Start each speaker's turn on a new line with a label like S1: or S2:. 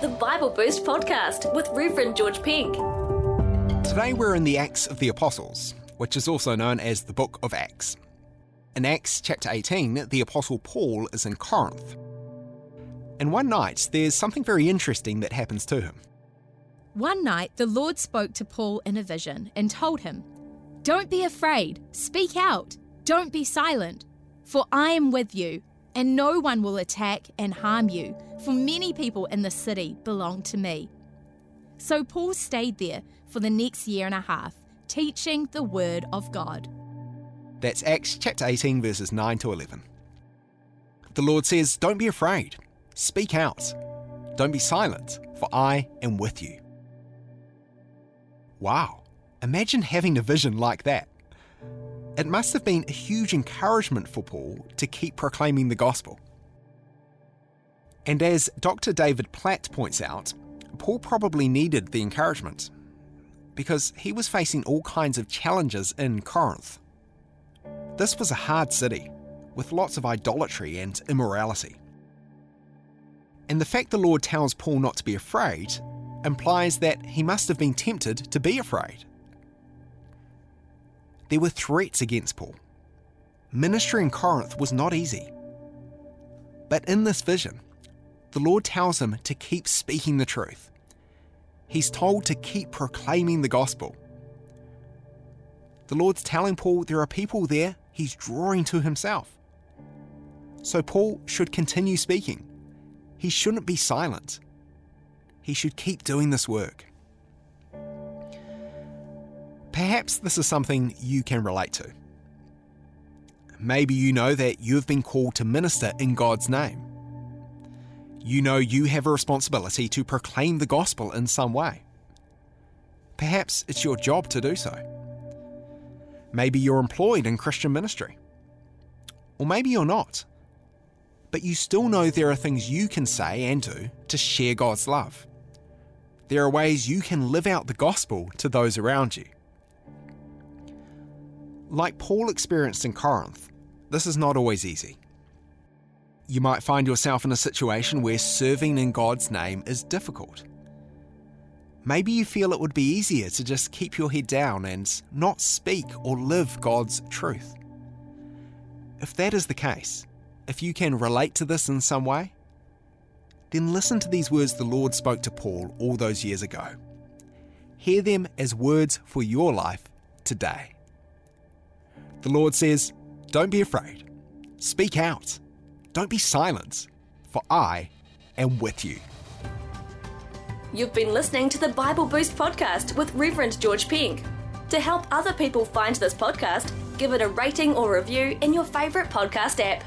S1: the Bible Boost podcast with Reverend George Pink.
S2: Today we're in the Acts of the Apostles, which is also known as the Book of Acts. In Acts chapter 18, the Apostle Paul is in Corinth. And one night, there's something very interesting that happens to him.
S3: One night, the Lord spoke to Paul in a vision and told him, Don't be afraid, speak out, don't be silent, for I am with you, and no one will attack and harm you, for many people in the city belong to me. So Paul stayed there for the next year and a half, teaching the word of God.
S2: That's Acts chapter 18, verses 9 to 11. The Lord says, Don't be afraid, speak out, don't be silent, for I am with you. Wow, imagine having a vision like that. It must have been a huge encouragement for Paul to keep proclaiming the gospel. And as Dr. David Platt points out, Paul probably needed the encouragement because he was facing all kinds of challenges in Corinth. This was a hard city with lots of idolatry and immorality. And the fact the Lord tells Paul not to be afraid implies that he must have been tempted to be afraid. There were threats against Paul. Ministry in Corinth was not easy. But in this vision, the Lord tells him to keep speaking the truth. He's told to keep proclaiming the gospel. The Lord's telling Paul there are people there he's drawing to himself. So Paul should continue speaking. He shouldn't be silent. He should keep doing this work. Perhaps this is something you can relate to. Maybe you know that you've been called to minister in God's name. You know you have a responsibility to proclaim the gospel in some way. Perhaps it's your job to do so. Maybe you're employed in Christian ministry. Or maybe you're not. But you still know there are things you can say and do to share God's love. There are ways you can live out the gospel to those around you. Like Paul experienced in Corinth, this is not always easy. You might find yourself in a situation where serving in God's name is difficult. Maybe you feel it would be easier to just keep your head down and not speak or live God's truth. If that is the case, if you can relate to this in some way, then listen to these words the Lord spoke to Paul all those years ago. Hear them as words for your life today. The Lord says, Don't be afraid. Speak out. Don't be silent, for I am with you.
S1: You've been listening to the Bible Boost podcast with Reverend George Pink. To help other people find this podcast, give it a rating or review in your favourite podcast app.